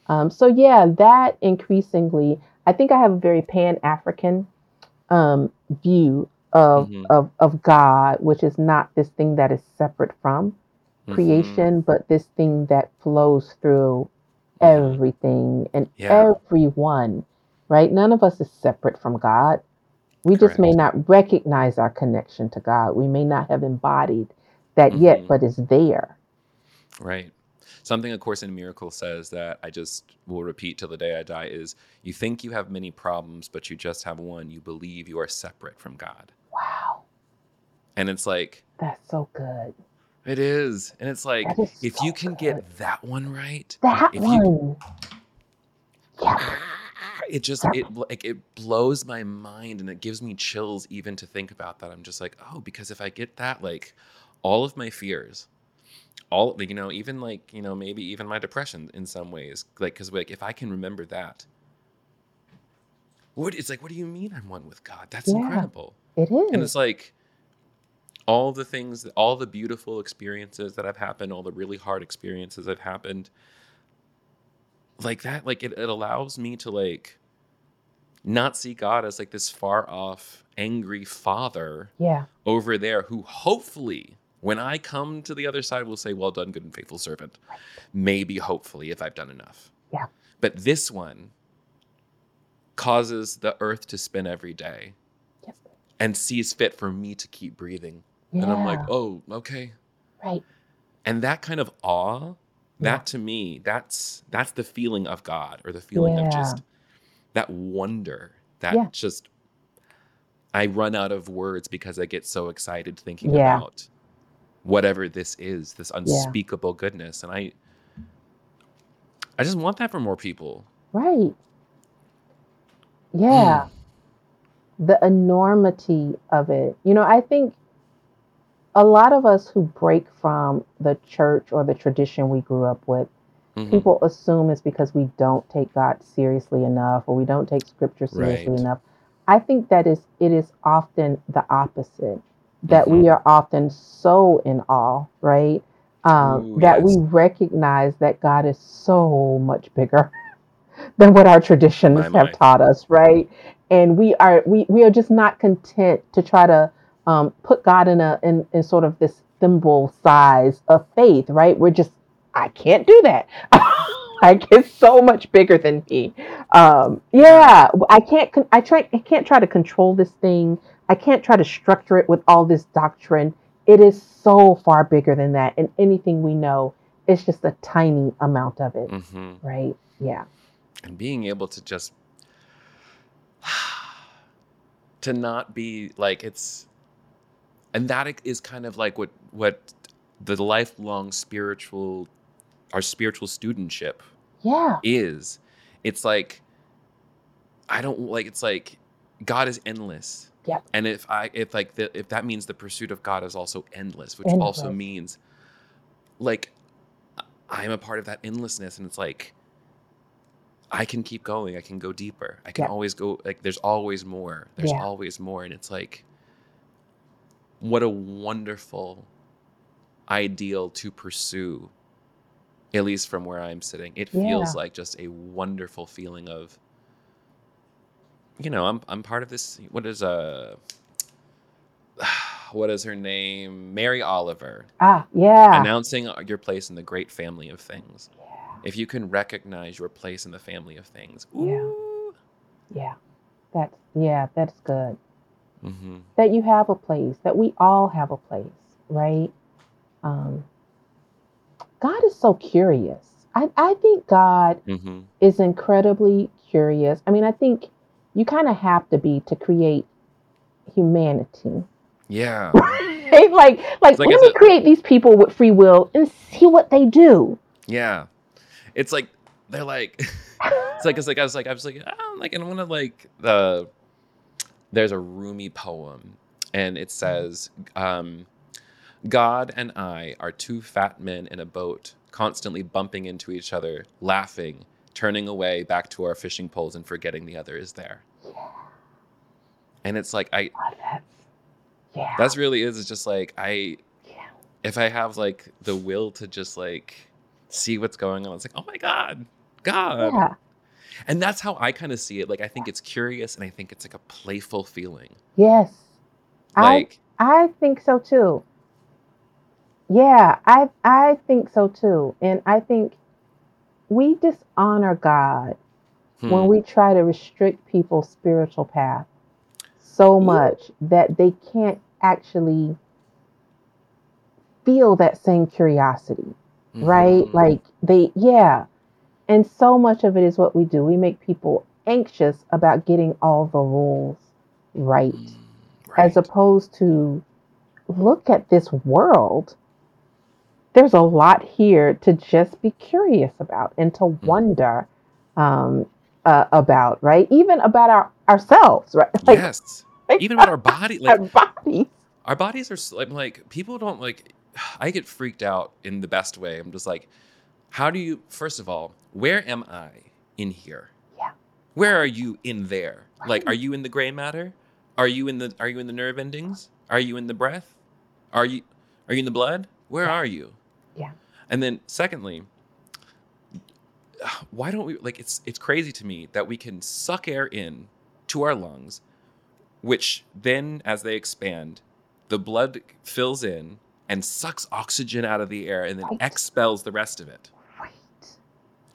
um so yeah that increasingly i think i have a very pan-african um view of Mhm. of of god which is not this thing that is separate from Mhm. creation but this thing that flows through Mhm. everything and Yeah. everyone, right? None of us is separate from God. We just may not recognize our connection to God. We may not have embodied that yet, Mhm. but it's there. Right. Something, of course, in Miracle says that I just will repeat till the day I die is you think you have many problems, but you just have one. You believe you are separate from God. Wow, And it's like, that's so good. it is. And it's like, is if so you can good. get that one right, That if you one. Yeah. It just it like it blows my mind and it gives me chills even to think about that i'm just like oh because if i get that like all of my fears all you know even like you know maybe even my depression in some ways like because like if i can remember that what it's like what do you mean i'm one with god that's Yeah. incredible It is. and it's like all the things all the beautiful experiences that have happened all the really hard experiences that have happened like that like it, it allows me to like not see god as like this far off angry father yeah. over there who hopefully When I come to the other side, we'll say, Well done, good and faithful servant. Maybe, hopefully, if I've done enough. Yeah. But this one causes the earth to spin every day and sees fit for me to keep breathing. Yeah. And I'm like, Oh, okay. right. And that kind of awe. That to me, that's that's the feeling of God or the feeling of just that wonder that Yeah. just I run out of words because I get so excited thinking Yeah. about whatever this is, this unspeakable goodness. And I I just want that for more people. Right. Yeah. Hmm. The enormity of it. You know, I think a lot of us who break from the church or the tradition we grew up with, Mhm. people assume it's because we don't take God seriously enough or we don't take scripture seriously Right. enough. I think that is it is often the opposite. That we Mhm. are often so in awe, right? Um, Ooh, that we recognize that God is so much bigger than what our traditions My, have my. taught us, right? And we are we we are just not content to try to um, put God in a in, in sort of this thimble size of faith, right? We're just I can't do that. like it's so much bigger than me. Um, yeah, I can't. I try. I can't try to control this thing. I can't try to structure it with all this doctrine. It is so far bigger than that, and anything we know, it's just a tiny amount of it, Mhm. right? Yeah. and being able to just to not be like it's and that is kind of like what what the lifelong spiritual our spiritual studentship Yeah. is it's like i don't like it's like god is endless Yep. and if i if like the if that means the pursuit of god is also endless which also means like i'm a part of that endlessness and it's like i can keep going i can go deeper i can Yep. always go like there's always more there's Yeah. always more and it's like what a wonderful ideal to pursue at least from where i'm sitting it feels like just a wonderful feeling of you know i'm i'm part of this what is uh what is her name mary oliver Ah. Yeah. announcing your place in the great family of things if you can recognize your place in the family of things Yeah. Yeah. That's yeah. That's good. Mhm. That you have a place. That we all have a place, right? Um, God is so curious. I I think God Mhm. is incredibly curious. I mean, I think you kind of have to be to create humanity. yeah Right? like, like, like let me a- create these people with free will and see what they do. Yeah, it's like they're like it's like it's like I was like I was like oh, like and one of like the there's a Rumi poem and it says um, God and I are two fat men in a boat constantly bumping into each other, laughing, turning away back to our fishing poles and forgetting the other is there. And it's like I Oh, that's, yeah. that's really is it's just like I yeah. if I have like the will to just like see what's going on, it's like, oh my God, God. Yeah. And that's how I kind of see it. Like, I think it's curious and I think it's like a playful feeling. Yes. Like, I I think so too. Yeah, I I think so too. And I think we dishonor God hmm, when we try to restrict people's spiritual path so much that they can't actually feel that same curiosity, right? mhm, Like they yeah. And so much of it is what we do. We make people anxious about getting all the rules right mm, as opposed to look at this world. There's a lot here to just be curious about and to Mm-hmm. wonder um, uh, about, right? Even about our ourselves, right? yes. like Even about our body, our like, bodies. our bodies are like, like, people don't like, I get freaked out in the best way. I'm just like, how do you, first of all, where am I in here? Yeah. Where are you in there? Like, are you in the gray matter? Are you in the, are you in the nerve endings? Are you in the breath? Are you, are you in the blood? Where Yeah. are you? Yeah. And then secondly, why don't we like it's it's crazy to me that we can suck air in to our lungs which then as they expand the blood fills in and sucks oxygen out of the air and then Right. expels the rest of it.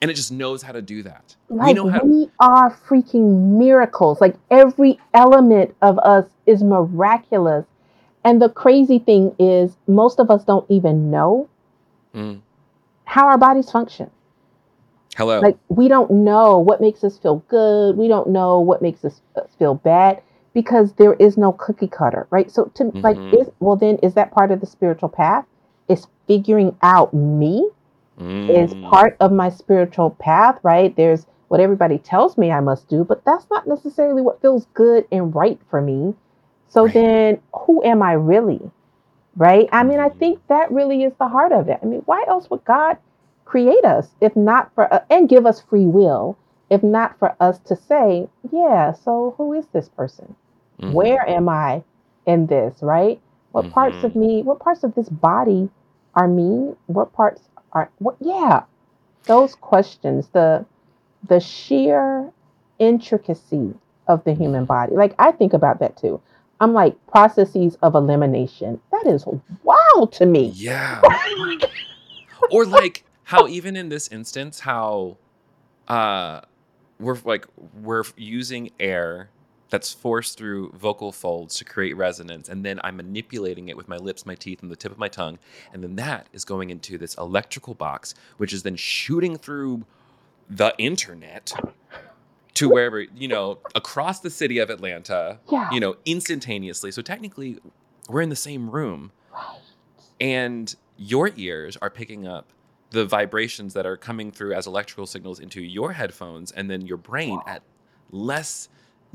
And it just knows how to do that. we Like know how we are freaking miracles. Like every element of us is miraculous. And the crazy thing is, most of us don't even know Mm. how our bodies function. Hello. Like we don't know what makes us feel good. We don't know what makes us uh, feel bad because there is no cookie cutter, right? So to like Mhm. is well then is that part of the spiritual path? Is figuring out me is Mm. part of my spiritual path, right? There's what everybody tells me I must do, but that's not necessarily what feels good and right for me. So Right. then who am I really? Right? I mean, I Mhm. think that really is the heart of it. I mean, why else would God create us if not for uh, and give us free will if not for us to say, yeah, so who is this person? Mhm. Where am I in this, right? What parts of me, what parts of this body are me? What parts are what yeah. Those questions, the the sheer intricacy of the human body. Like I think about that too. I'm like processes of elimination. That is wow to me. Yeah. or like how even in this instance how uh we're like we're using air that's forced through vocal folds to create resonance and then i'm manipulating it with my lips my teeth and the tip of my tongue and then that is going into this electrical box which is then shooting through the internet to wherever you know across the city of atlanta Yeah. you know instantaneously so technically we're in the same room Right. and your ears are picking up the vibrations that are coming through as electrical signals into your headphones and then your brain at less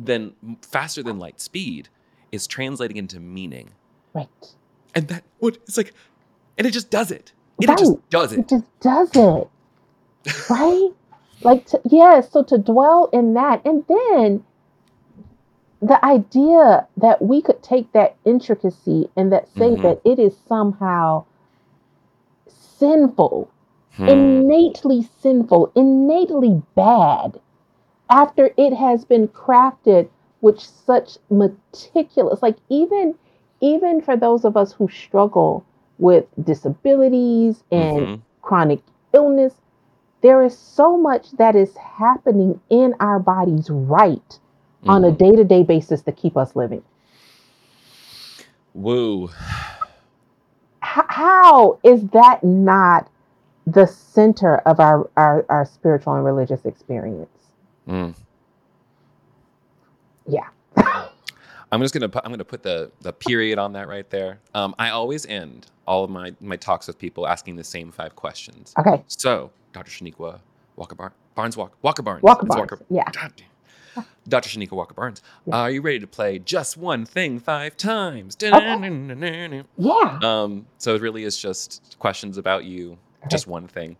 than faster than light speed is translating into meaning Right. and that what it's like and it just does it it just does It it just does it. right? Like, to, yeah, so to dwell in that. And then the idea that we could take that intricacy and that say Mhm. that it is somehow sinful, Hmm. innately sinful, innately bad after it has been crafted with such meticulous like even even for those of us who struggle with disabilities and Mhm. chronic illness, there is so much that is happening in our bodies right on a Mhm. day to day basis to keep us living. woo how is that not the center of our, our, our spiritual and religious experience? Mm. Yeah. I'm just gonna put, I'm gonna put the the period on that right there. Um, I always end all of my my talks with people asking the same five questions. Okay. So, Dr. Chanequa Walker Bar- Barnes Walker Walker Barnes Walker Barnes. Yeah. God. Dr. Chanequa Walker Barnes, Yeah. are you ready to play just one thing five times? Yeah. Um, so it really is just questions about you, Okay. just one thing.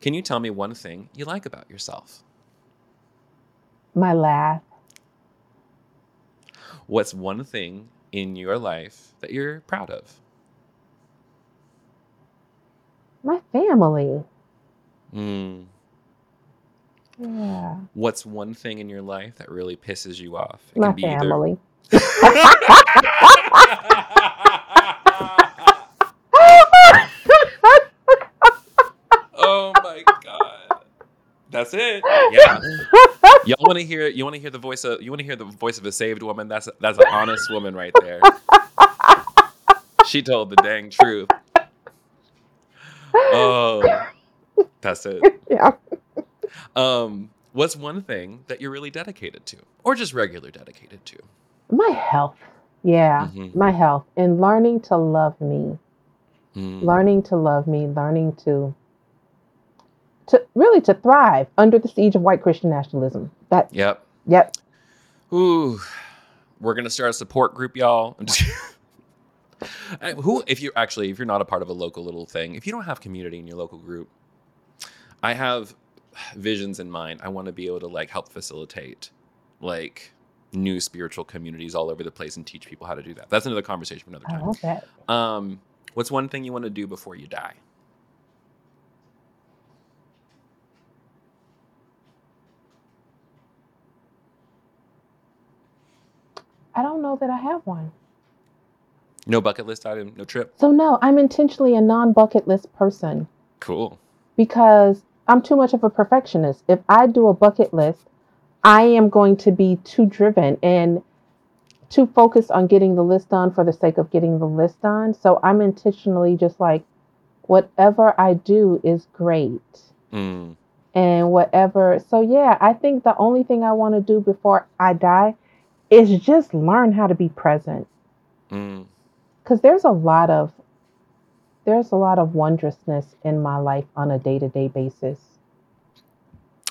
Can you tell me one thing you like about yourself? My laugh. What's one thing in your life that you're proud of? My family. Mm. Yeah. What's one thing in your life that really pisses you off? It My can be either- family. oh my god. That's it. Yeah. Y'all want to hear you want to hear the voice of you want to hear the voice of a saved woman? That's a, that's an honest woman right there. She told the dang truth. Oh. That's it. yeah. Um what's one thing that you're really dedicated to or just regular dedicated to? My health. Yeah. Mhm. My health and learning to love me. Mm. learning to love me, learning to to really to thrive under the siege of white Christian nationalism. That Yep. yep. Ooh, we're gonna start a support group, y'all. I'm just Uh, who, if you actually, if you're not a part of a local little thing, if you don't have community in your local group, I have visions in mind. I want to be able to like help facilitate like new spiritual communities all over the place and teach people how to do that. That's another conversation for another I time. love that. Um, what's one thing you want to do before you die? I don't know that I have one. No bucket list item, no trip. So no, I'm intentionally a non-bucket list person Cool. because I'm too much of a perfectionist. If I do a bucket list, I am going to be too driven and too focused on getting the list done for the sake of getting the list done. So I'm intentionally just like, whatever I do is great. Mm. And whatever. So, yeah, I think the only thing I want to do before I die is just learn how to be present. Mm. Because there's a lot of there's a lot of wondrousness in my life on a day-to-day basis.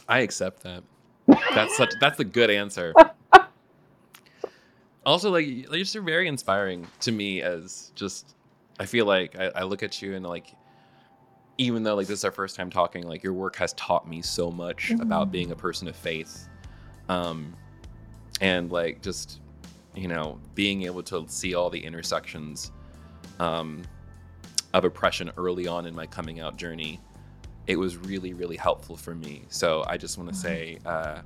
I accept that. That's such. That's a good answer. also, like you're just very inspiring to me. As just, I feel like I, I look at you and like, even though like this is our first time talking, like your work has taught me so much about Mhm. being a person of faith, um, and like just, you know, being able to see all the intersections, um, of oppression early on in my coming out journey it was really really helpful for me. So i just want to Mhm. say uh,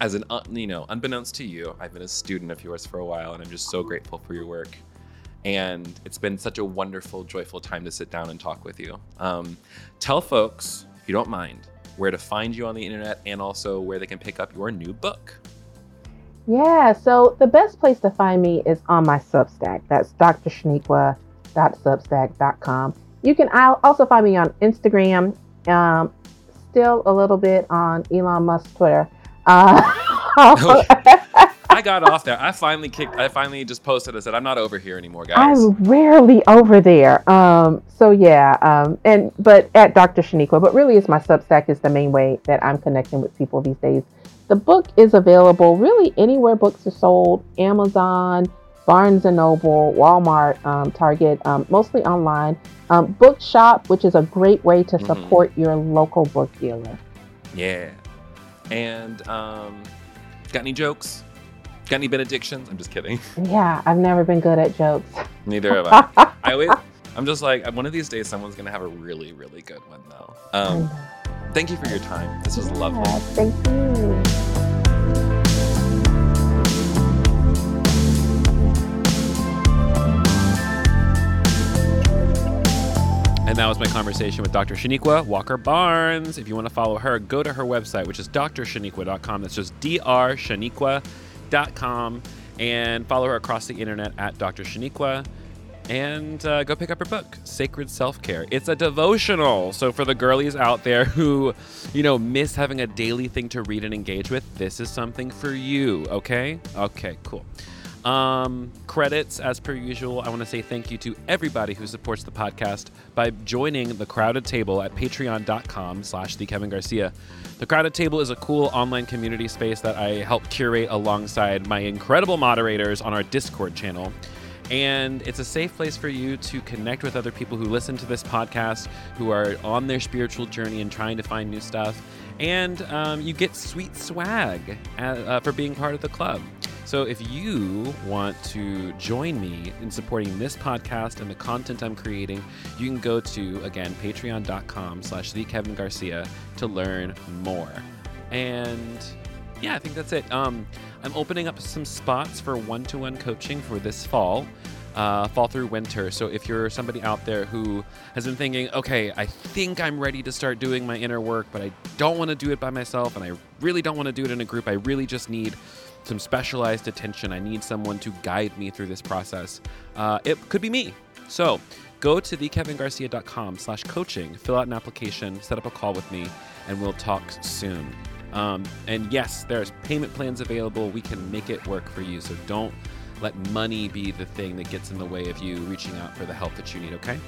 as an un, you know unbeknownst to you i've been a student of yours for a while and i'm just so grateful for your work. And it's been such a wonderful joyful time to sit down and talk with you. Um, tell folks if you don't mind where to find you on the internet and also where they can pick up your new book Yeah, so the best place to find me is on my Substack. That's drchanequa.substack.com. You can also find me on Instagram, um, still a little bit on Elon Musk's Twitter. Uh, i got off there i finally kicked i finally just posted I said i'm not over here anymore guys I'm rarely over there. Um, so yeah, um, and but at Dr. Chanequa, but really it's my Substack is the main way that I'm connecting with people these days. The book is available really anywhere books are sold: Amazon, Barnes and Noble, Walmart, um, Target, um, mostly online. Um, Bookshop, which is a great way to Mhm. support your local book dealer. Yeah. And um, got any jokes? Got any benedictions? I'm just kidding. Yeah, I've never been good at jokes. Neither have I. I always, I'm just like, one of these days, someone's gonna have a really, really good one though. Um, thank you for your time. This was lovely. Thank you. And that was my conversation with Dr. Chanequa Walker Barnes. If you want to follow her, go to her website, which is drchanequa.com. That's just drchanequa.com. And follow her across the internet at Dr. Chanequa. And uh, go pick up her book, Sacred Self Care. It's a devotional. So for the girlies out there who, you know, miss having a daily thing to read and engage with, this is something for you. Okay? Okay, cool. Um, credits, as per usual, I want to say thank you to everybody who supports the podcast by joining the Crowded Table at patreon.com slash the Kevin Garcia. The Crowded Table is a cool online community space that I help curate alongside my incredible moderators on our Discord channel. And it's a safe place for you to connect with other people who listen to this podcast, who are on their spiritual journey and trying to find new stuff. And um, you get sweet swag uh, uh, for being part of the club. So if you want to join me in supporting this podcast and the content I'm creating, you can go to, again, patreon.com slash the Kevin Garcia to learn more. And yeah, I think that's it. Um, I'm opening up some spots for one-to-one coaching for this fall. Uh, fall through winter. So if you're somebody out there who has been thinking, okay, I think I'm ready to start doing my inner work, but I don't want to do it by myself, and I really don't want to do it in a group. I really just need some specialized attention. I need someone to guide me through this process. Uh, it could be me. So go to thekevingarcia.com slash coaching, fill out an application, set up a call with me, and we'll talk soon. Um, and yes, there's payment plans available. We can make it work for you. So don't let money be the thing that gets in the way of you reaching out for the help that you need, okay?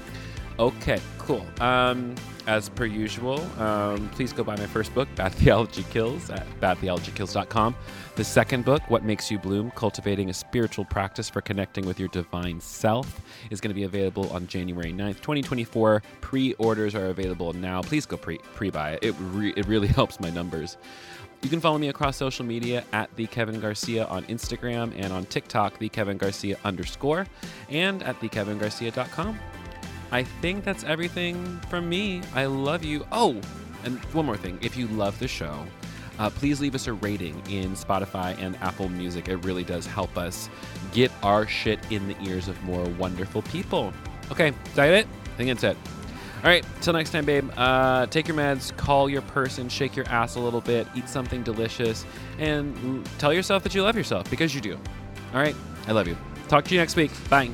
Okay, cool. Um, as per usual, um, please go buy my first book, Bad Theology Kills, at badtheologykills.com. The second book, What Makes You Bloom Cultivating a Spiritual Practice for Connecting with Your Divine Self, is going to be available on January 9th, 2024. Pre orders are available now. Please go pre buy it. It, re- it really helps my numbers. You can follow me across social media at the Kevin Garcia on Instagram and on TikTok, the Kevin Garcia underscore, and at thekevingarcia.com. I think that's everything from me. I love you. Oh, and one more thing. If you love the show, uh, please leave us a rating in Spotify and Apple Music. It really does help us get our shit in the ears of more wonderful people. Okay, is that it? I think that's it. All right, till next time, babe. Uh, take your meds, call your person, shake your ass a little bit, eat something delicious, and tell yourself that you love yourself because you do. All right, I love you. Talk to you next week. Bye.